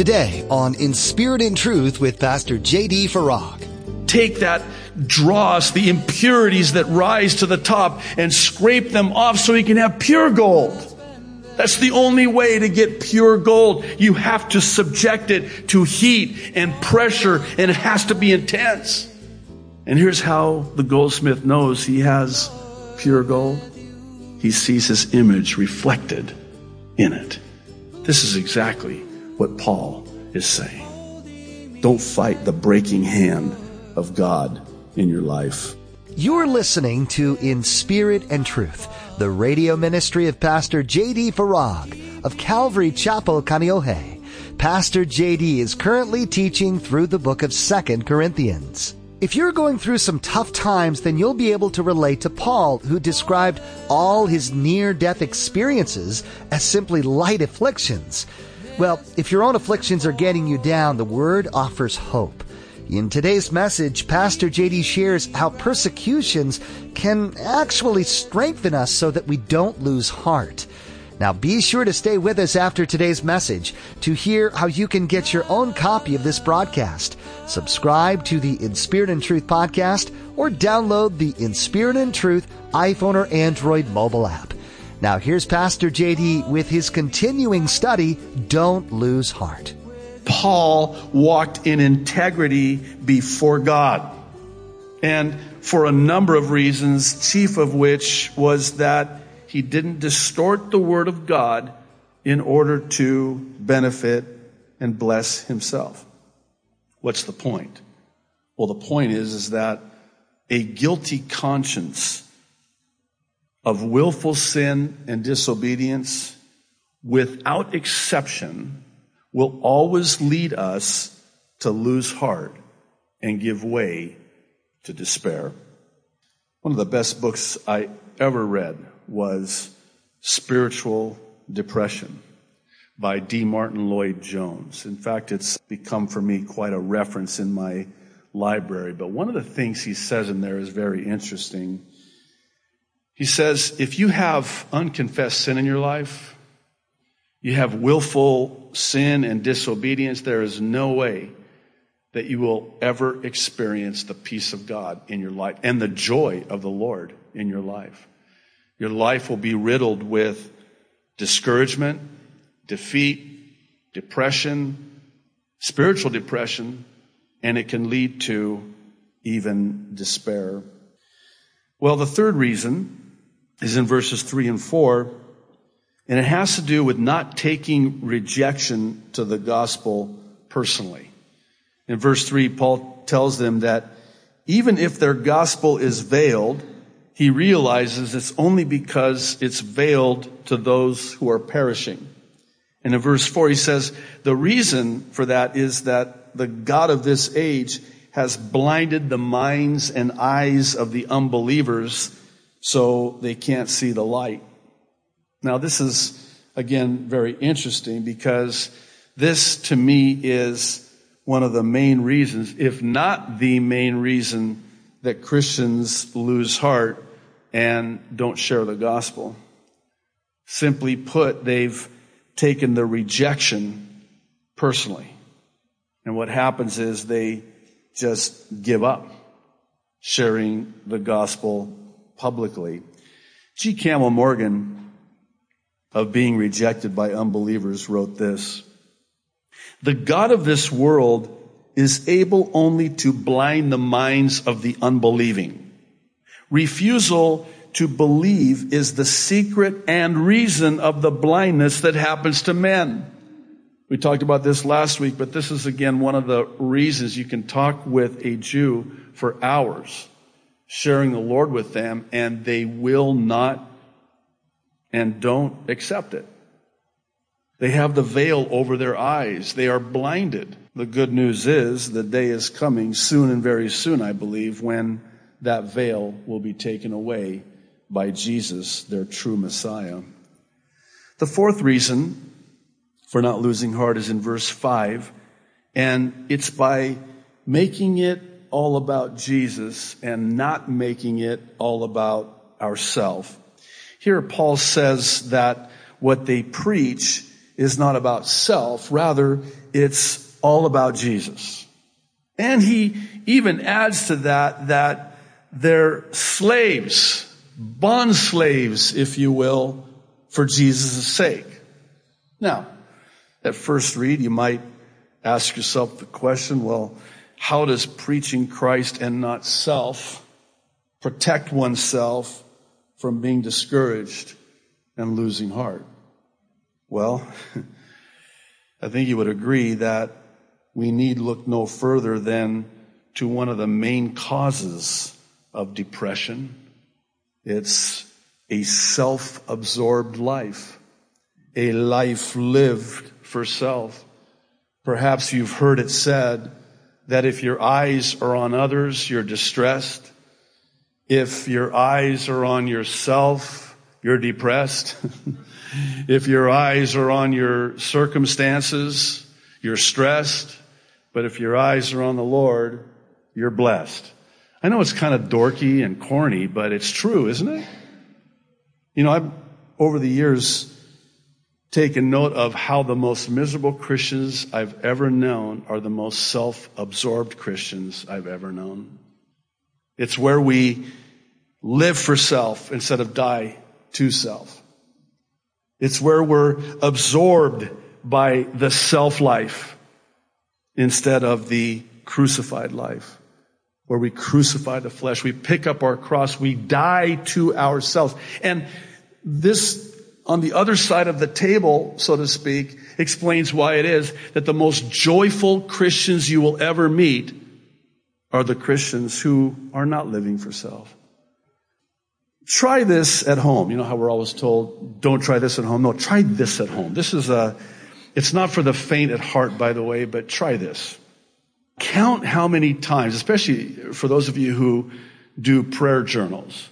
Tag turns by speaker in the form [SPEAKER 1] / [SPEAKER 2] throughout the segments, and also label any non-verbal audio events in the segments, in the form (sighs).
[SPEAKER 1] Today on In Spirit and Truth with Pastor J.D. Farag.
[SPEAKER 2] Take that dross, the impurities that rise to the top, and scrape them off so you can have pure gold. That's the only way to get pure gold. You have to subject it to heat and pressure, and it has to be intense. And here's how the goldsmith knows he has pure gold he sees his image reflected in it. This is exactly what Paul is saying. Don't fight the breaking hand of God in your life.
[SPEAKER 1] You're listening to In Spirit and Truth, the radio ministry of Pastor J.D. Farag of Calvary Chapel, Kaneohe. Pastor J.D. is currently teaching through the book of Second Corinthians. If you're going through some tough times, then you'll be able to relate to Paul, who described all his near-death experiences as simply light afflictions. Well, if your own afflictions are getting you down, the Word offers hope. In today's message, Pastor JD shares how persecutions can actually strengthen us so that we don't lose heart. Now be sure to stay with us after today's message to hear how you can get your own copy of this broadcast. Subscribe to the In Spirit and Truth podcast or download the In Spirit and Truth iPhone or Android mobile app. Now here's Pastor JD with his continuing study, Don't Lose Heart.
[SPEAKER 2] Paul walked in integrity before God. And for a number of reasons, chief of which was that he didn't distort the word of God in order to benefit and bless himself. What's the point? Well, the point is, is that a guilty conscience of willful sin and disobedience without exception will always lead us to lose heart and give way to despair. One of the best books I ever read was Spiritual Depression by D. Martyn Lloyd Jones. In fact, it's become for me quite a reference in my library. But one of the things he says in there is very interesting. He says, if you have unconfessed sin in your life, you have willful sin and disobedience, there is no way that you will ever experience the peace of God in your life and the joy of the Lord in your life. Your life will be riddled with discouragement, defeat, depression, spiritual depression, and it can lead to even despair. Well, the third reason is in verses three and four, and it has to do with not taking rejection to the gospel personally. In verse three, Paul tells them that even if their gospel is veiled, he realizes it's only because it's veiled to those who are perishing. And in verse 4, he says, the reason for that is that the God of this age has blinded the minds and eyes of the unbelievers so they can't see the light. Now, this is, again, very interesting because this to me is one of the main reasons, if not the main reason, that Christians lose heart and don't share the gospel. Simply put, they've taken the rejection personally. And what happens is they just give up sharing the gospel publicly. G. Campbell Morgan of being rejected by unbelievers wrote this. The God of this world is able only to blind the minds of the unbelieving Refusal to believe is the secret and reason of the blindness that happens to men. We talked about this last week, but this is again one of the reasons you can talk with a Jew for hours, sharing the Lord with them, and they will not and don't accept it. They have the veil over their eyes. They are blinded. The good news is the day is coming soon and very soon, I believe, when that veil will be taken away by Jesus, their true Messiah. The fourth reason for not losing heart is in verse 5, and it's by making it all about Jesus and not making it all about ourselves. Here Paul says that what they preach is not about self. Rather, it's all about Jesus. And he even adds to that that they're slaves, bond slaves, if you will, for Jesus' sake. Now, at first read, you might ask yourself the question, well, how does preaching Christ and not self protect oneself from being discouraged and losing heart? Well, (laughs) I think you would agree that we need look no further than to one of the main causes of depression. It's a self-absorbed life, a life lived for self. Perhaps you've heard it said that if your eyes are on others, you're distressed. If your eyes are on yourself, you're depressed. (laughs) if your eyes are on your circumstances, you're stressed. But if your eyes are on the Lord, you're blessed. I know it's kind of dorky and corny, but it's true, isn't it? You know, I've, over the years, taken note of how the most miserable Christians I've ever known are the most self-absorbed Christians I've ever known. It's where we live for self instead of die to self. It's where we're absorbed by the self life instead of the crucified life where we crucify the flesh. We pick up our cross. We die to ourselves. And this, on the other side of the table, so to speak, explains why it is that the most joyful Christians you will ever meet are the Christians who are not living for self. Try this at home. You know how we're always told, don't try this at home. No, try this at home. This is a, it's not for the faint at heart, by the way, but try this. Count how many times, especially for those of you who do prayer journals,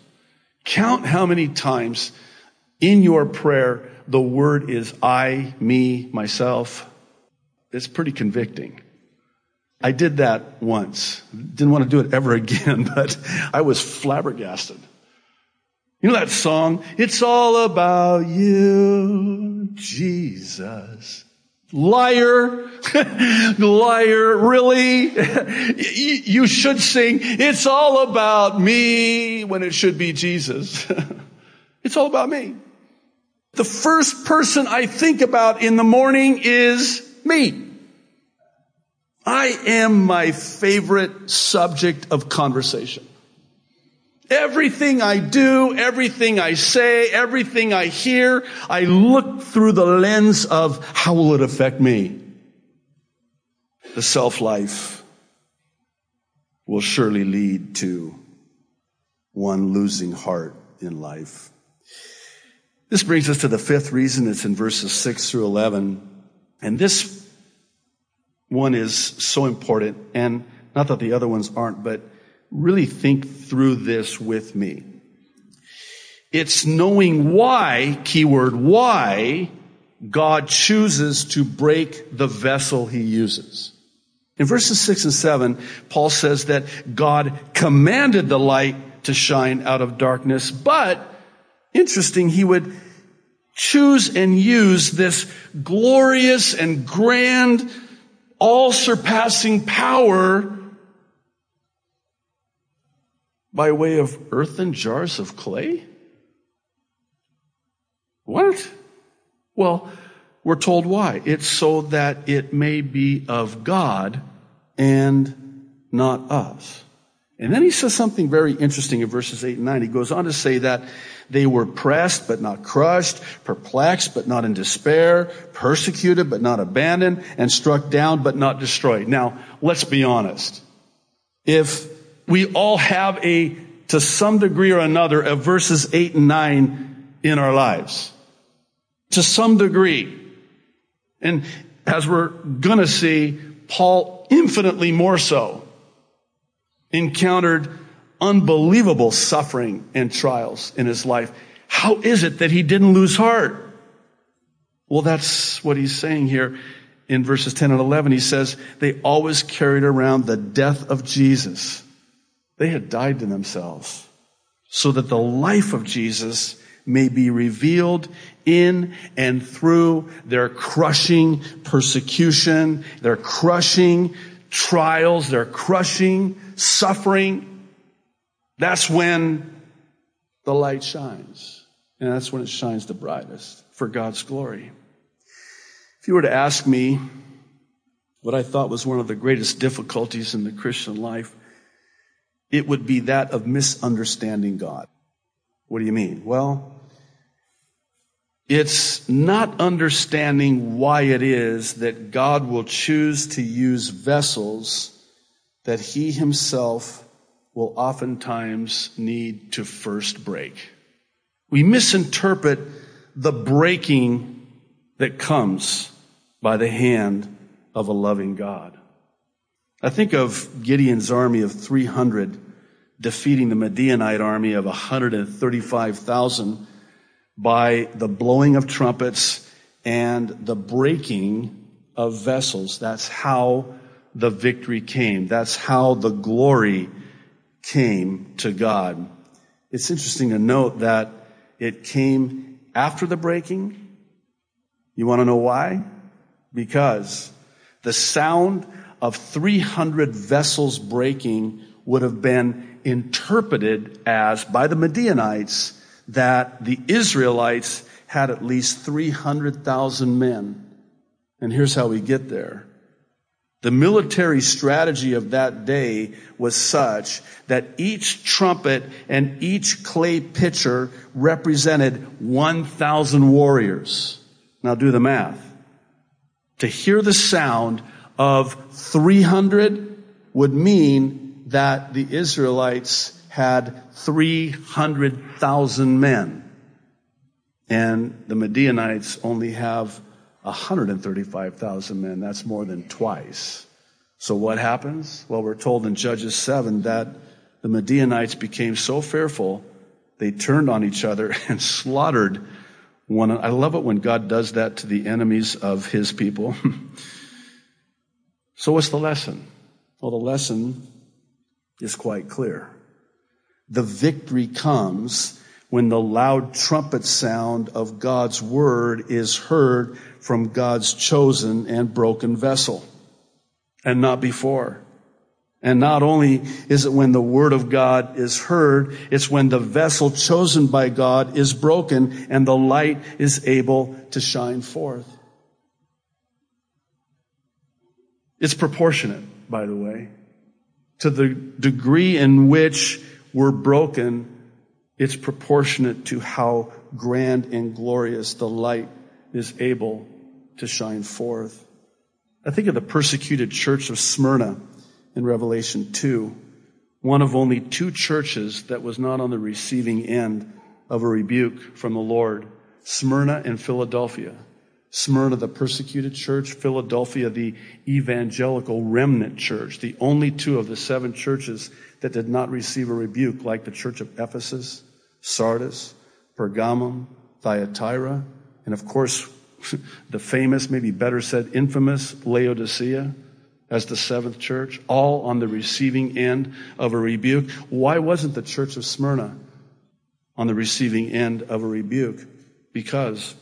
[SPEAKER 2] count how many times in your prayer the word is I, me, myself. It's pretty convicting. I did that once. Didn't want to do it ever (laughs) again, but I was flabbergasted. You know that song? It's all about you, Jesus. Liar. (laughs) Liar. Really? (laughs) you should sing, it's all about me when it should be Jesus. it's all about me. The first person I think about in the morning is me. I am my favorite subject of conversation. Everything I do, everything I say, everything I hear, I look through the lens of how will it affect me? The self life will surely lead to one losing heart in life. This brings us to the fifth reason. It's in verses 6 through 11. And this one is so important. And not that the other ones aren't, but really think through this with me. It's knowing why, keyword why, God chooses to break the vessel he uses. In verses 6 and 7, Paul says that God commanded the light to shine out of darkness, but interesting, he would choose and use this glorious and grand, all surpassing power by way of earthen jars of clay? What? Well, we're told why. It's so that it may be of God and not us. And then he says something very interesting in verses 8 and 9. He goes on to say that they were pressed but not crushed, perplexed but not in despair, persecuted but not abandoned, and struck down but not destroyed. Now, let's be honest. If we all have a, to some degree or another, of verses 8 and 9 in our lives. To some degree. And as we're gonna see, Paul infinitely more so encountered unbelievable suffering and trials in his life. How is it that he didn't lose heart? Well, that's what he's saying here in verses 10 and 11. He says they always carried around the death of Jesus they had died to themselves so that the life of Jesus may be revealed in and through their crushing persecution, their crushing trials, their crushing suffering. That's when the light shines. And that's when it shines the brightest for God's glory. If you were to ask me what I thought was one of the greatest difficulties in the Christian life, it would be that of misunderstanding God. What do you mean? Well, it's not understanding why it is that God will choose to use vessels that he himself will oftentimes need to first break. We misinterpret the breaking that comes by the hand of a loving God. I think of Gideon's army of 300 defeating the Midianite army of 135,000 by the blowing of trumpets and the breaking of vessels. That's how the victory came. That's how the glory came to God. It's interesting to note that it came after the breaking. You want to know why? Because the sound of 300 vessels breaking would have been interpreted as by the Midianites that the Israelites had at least 300,000 men. And here's how we get there. The military strategy of that day was such that each trumpet and each clay pitcher represented 1,000 warriors. Now do the math. To hear the sound of 300 would mean that the Israelites had 300,000 men. And the Midianites only have 135,000 men. That's more than twice. So what happens? Well, we're told in Judges 7 that the Midianites became so fearful, they turned on each other (laughs) and slaughtered one. I love it when God does that to the enemies of his people. (laughs) so what's the lesson? Well, the lesson is quite clear. The victory comes when the loud trumpet sound of God's word is heard from God's chosen and broken vessel and not before. And not only is it when the word of God is heard, it's when the vessel chosen by God is broken and the light is able to shine forth. It's proportionate, by the way, to the degree in which we're broken it's proportionate to how grand and glorious the light is able to shine forth. I think of the persecuted church of Smyrna in Revelation 2, one of only two churches that was not on the receiving end of a rebuke from the Lord. Smyrna and Philadelphia. Smyrna, the persecuted church, Philadelphia, the evangelical remnant church, the only two of the seven churches that did not receive a rebuke, like the church of Ephesus Sardis, Pergamum, Thyatira, and of course, (laughs) the famous, maybe better said, infamous Laodicea as the seventh church, all on the receiving end of a rebuke. Why wasn't the church of Smyrna on the receiving end of a rebuke? Because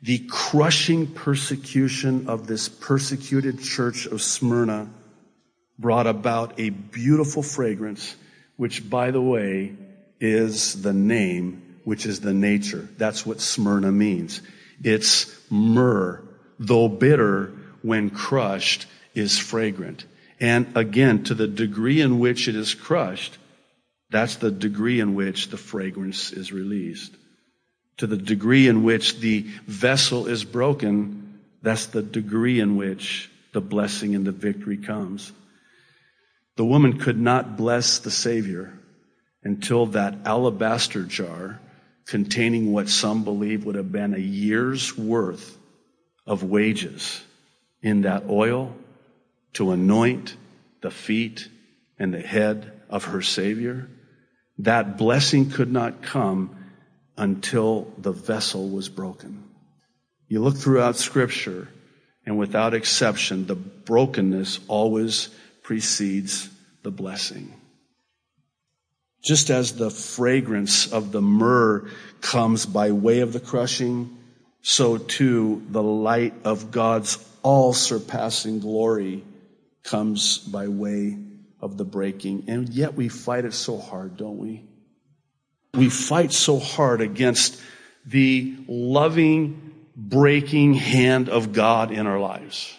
[SPEAKER 2] the crushing persecution of this persecuted church of Smyrna brought about a beautiful fragrance, which, by the way, is the name, which is the nature. That's what Smyrna means. It's myrrh, though bitter when crushed, is fragrant. And again, to the degree in which it is crushed, that's the degree in which the fragrance is released. To the degree in which the vessel is broken, that's the degree in which the blessing and the victory comes. The woman could not bless the Savior until that alabaster jar containing what some believe would have been a year's worth of wages in that oil to anoint the feet and the head of her Savior. That blessing could not come until the vessel was broken. You look throughout Scripture, and without exception, the brokenness always precedes the blessing. Just as the fragrance of the myrrh comes by way of the crushing, so too the light of God's all surpassing glory comes by way of the breaking. And yet we fight it so hard, don't we? We fight so hard against the loving, breaking hand of God in our lives.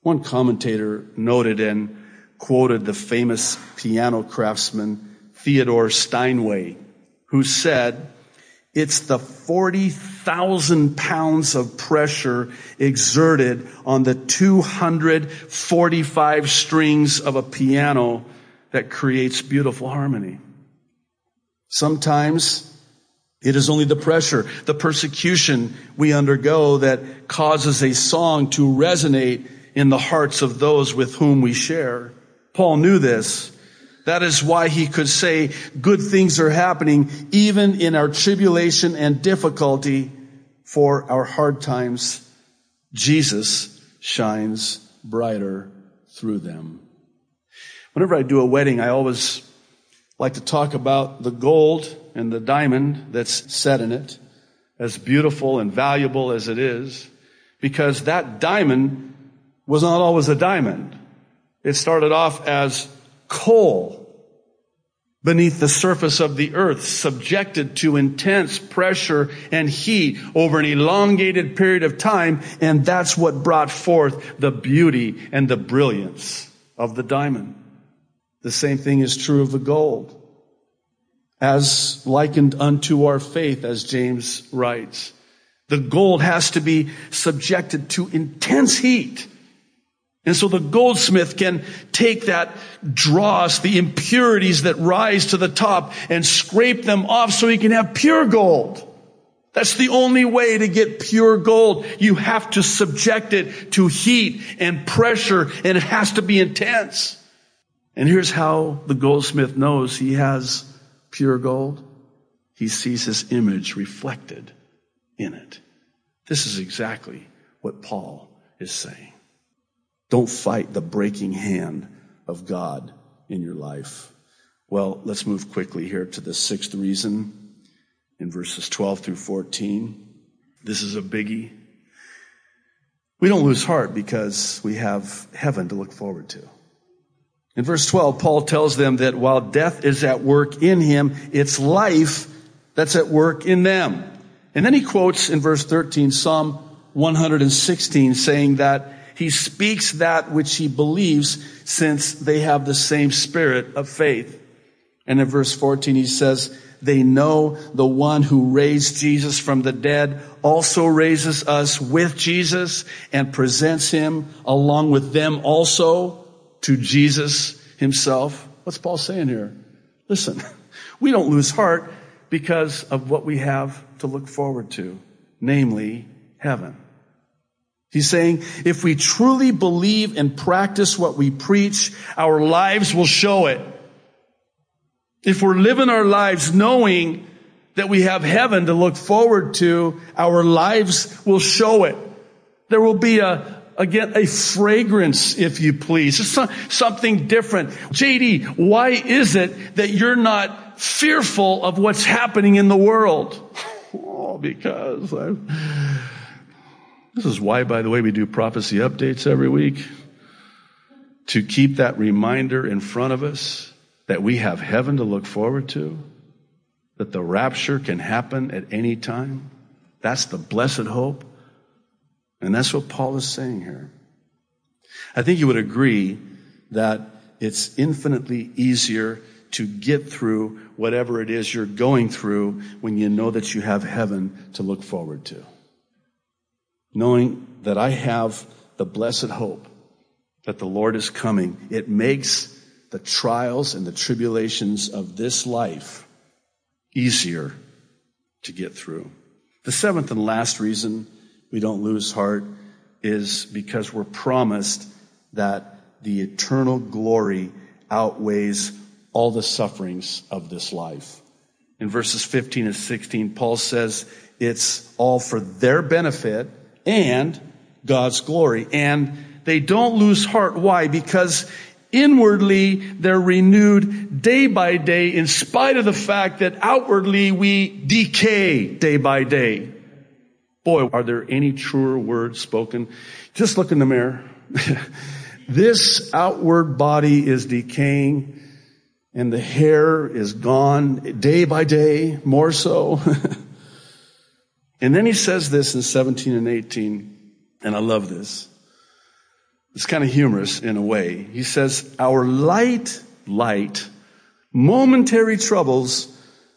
[SPEAKER 2] One commentator noted and quoted the famous piano craftsman Theodore Steinway, who said, it's the 40,000 pounds of pressure exerted on the 245 strings of a piano that creates beautiful harmony. Sometimes it is only the pressure, the persecution we undergo that causes a song to resonate in the hearts of those with whom we share. Paul knew this. That is why he could say good things are happening even in our tribulation and difficulty for our hard times. Jesus shines brighter through them. Whenever I do a wedding, I always like to talk about the gold and the diamond that's set in it, as beautiful and valuable as it is, because that diamond was not always a diamond. It started off as coal beneath the surface of the earth, subjected to intense pressure and heat over an elongated period of time. And that's what brought forth the beauty and the brilliance of the diamond. The same thing is true of the gold. As likened unto our faith, as James writes. The gold has to be subjected to intense heat and so the goldsmith can take that dross, the impurities that rise to the top and scrape them off so he can have pure gold. That's the only way to get pure gold. You have to subject it to heat and pressure and it has to be intense. And here's how the goldsmith knows he has pure gold. He sees his image reflected in it. This is exactly what Paul is saying. Don't fight the breaking hand of God in your life. Well, let's move quickly here to the sixth reason in verses 12 through 14. This is a biggie. We don't lose heart because we have heaven to look forward to. In verse 12, Paul tells them that while death is at work in him, it's life that's at work in them. And then he quotes in verse 13 Psalm 116 saying that he speaks that which he believes since they have the same spirit of faith. And in verse 14 he says, they know the one who raised Jesus from the dead also raises us with Jesus and presents him along with them also to Jesus himself. What's Paul saying here? Listen, (laughs) we don't lose heart because of what we have to look forward to, namely heaven. He's saying, if we truly believe and practice what we preach, our lives will show it. If we're living our lives knowing that we have heaven to look forward to, our lives will show it. There will be a, Uh, again, a fragrance, if you please. Something different. JD, why is it that you're not fearful of what's happening in the world? Oh, because I've, this is why, by the way, we do prophecy updates every week. To keep that reminder in front of us that we have heaven to look forward to, that the rapture can happen at any time. That's the blessed hope. And that's what Paul is saying here. I think you would agree that it's infinitely easier to get through whatever it is you're going through when you know that you have heaven to look forward to knowing that I have the blessed hope that the Lord is coming, it makes the trials and the tribulations of this life easier to get through. The seventh and last reason we don't lose heart is because we're promised that the eternal glory outweighs all the sufferings of this life. In verses 15 and 16, Paul says it's all for their benefit and God's glory. And they don't lose heart. Why? Because Inwardly, they're renewed day by day in spite of the fact that outwardly we decay day by day. Boy, are there any truer words spoken? Just look in the mirror. (laughs) this outward body is decaying and the hair is gone day by day, more so. (laughs) and then he says this in 17 and 18, and I love this. It's kind of humorous in a way. He says, our light, light, momentary troubles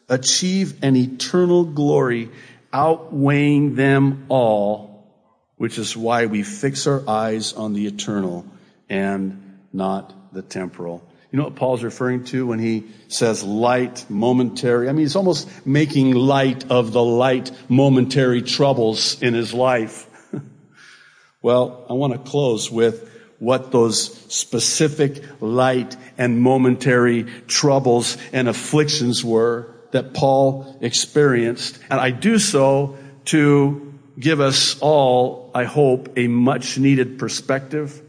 [SPEAKER 2] achieve an eternal glory outweighing them all, which is why we fix our eyes on the eternal and not the temporal. You know what Paul's referring to when he says light, momentary? I mean, he's almost making light of the light, momentary troubles in his life. (laughs) well, I want to close with what those specific light and momentary troubles and afflictions were that Paul experienced. And I do so to give us all, I hope, a much needed perspective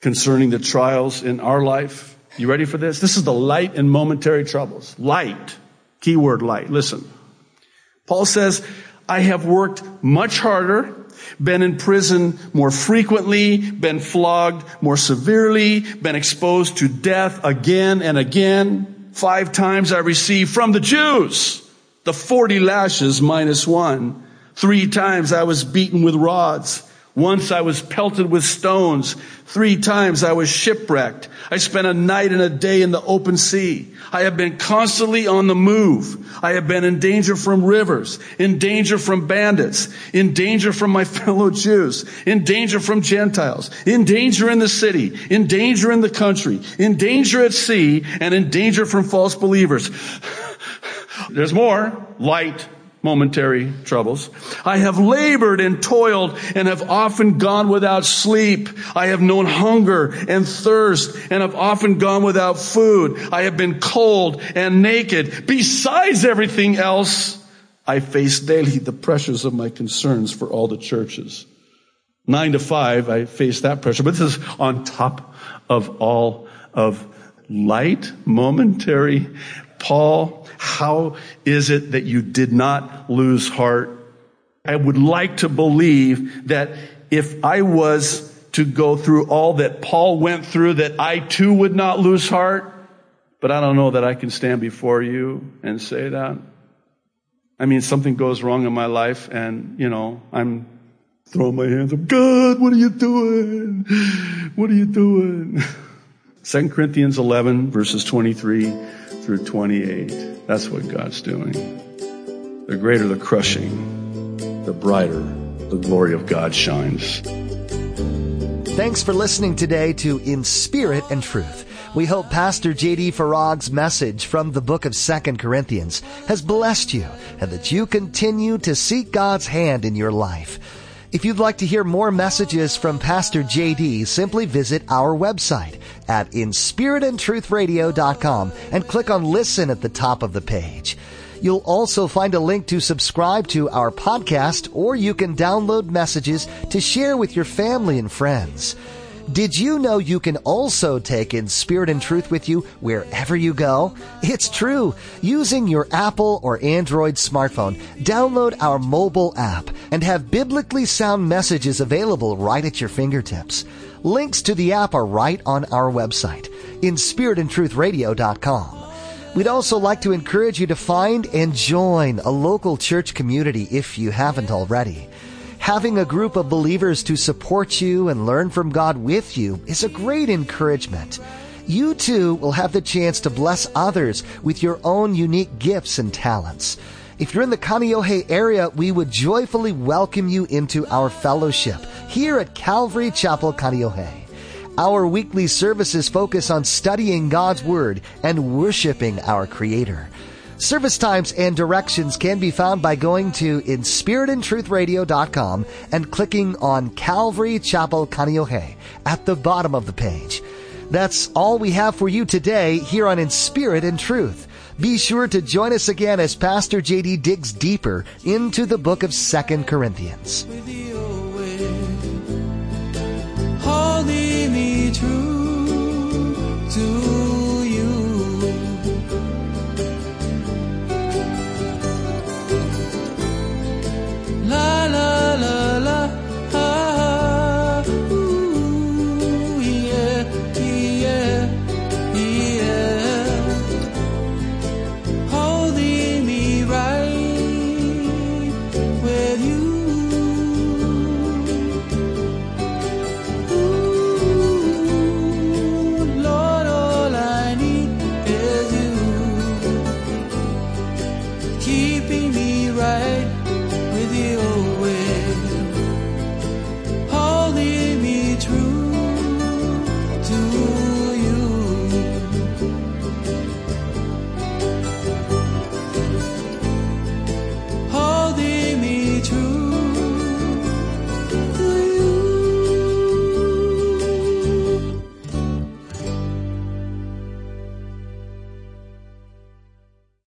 [SPEAKER 2] concerning the trials in our life. You ready for this? This is the light and momentary troubles. Light. Keyword light. Listen. Paul says, I have worked much harder, been in prison more frequently, been flogged more severely, been exposed to death again and again. Five times I received from the Jews the 40 lashes minus one. Three times I was beaten with rods. Once I was pelted with stones. Three times I was shipwrecked. I spent a night and a day in the open sea. I have been constantly on the move. I have been in danger from rivers, in danger from bandits, in danger from my (laughs) fellow Jews, in danger from Gentiles, in danger in the city, in danger in the country, in danger at sea, and in danger from false believers. (sighs) There's more. Light momentary troubles. I have labored and toiled and have often gone without sleep. I have known hunger and thirst and have often gone without food. I have been cold and naked. Besides everything else, I face daily the pressures of my concerns for all the churches. Nine to five, I face that pressure, but this is on top of all of light, momentary. Paul how is it that you did not lose heart? I would like to believe that if I was to go through all that Paul went through, that I too would not lose heart. But I don't know that I can stand before you and say that. I mean, something goes wrong in my life and, you know, I'm throwing my hands up. God, what are you doing? What are you doing? (laughs) 2 Corinthians 11 verses 23 through 28. That's what God's doing. The greater the crushing, the brighter the glory of God shines.
[SPEAKER 1] Thanks for listening today to In Spirit and Truth. We hope Pastor J.D. Farag's message from the book of 2 Corinthians has blessed you and that you continue to seek God's hand in your life. If you'd like to hear more messages from Pastor JD, simply visit our website at inspiritandtruthradio.com and click on listen at the top of the page. You'll also find a link to subscribe to our podcast or you can download messages to share with your family and friends. Did you know you can also take in Spirit and Truth with you wherever you go? It's true. Using your Apple or Android smartphone, download our mobile app and have biblically sound messages available right at your fingertips. Links to the app are right on our website, inspiritandtruthradio.com. We'd also like to encourage you to find and join a local church community if you haven't already. Having a group of believers to support you and learn from God with you is a great encouragement. You too will have the chance to bless others with your own unique gifts and talents. If you're in the Kaneohe area, we would joyfully welcome you into our fellowship here at Calvary Chapel Kaneohe. Our weekly services focus on studying God's Word and worshiping our Creator. Service times and directions can be found by going to inspiritandtruthradio.com and clicking on Calvary Chapel Kaneohe at the bottom of the page. That's all we have for you today here on In Spirit and Truth. Be sure to join us again as Pastor JD digs deeper into the book of Second Corinthians.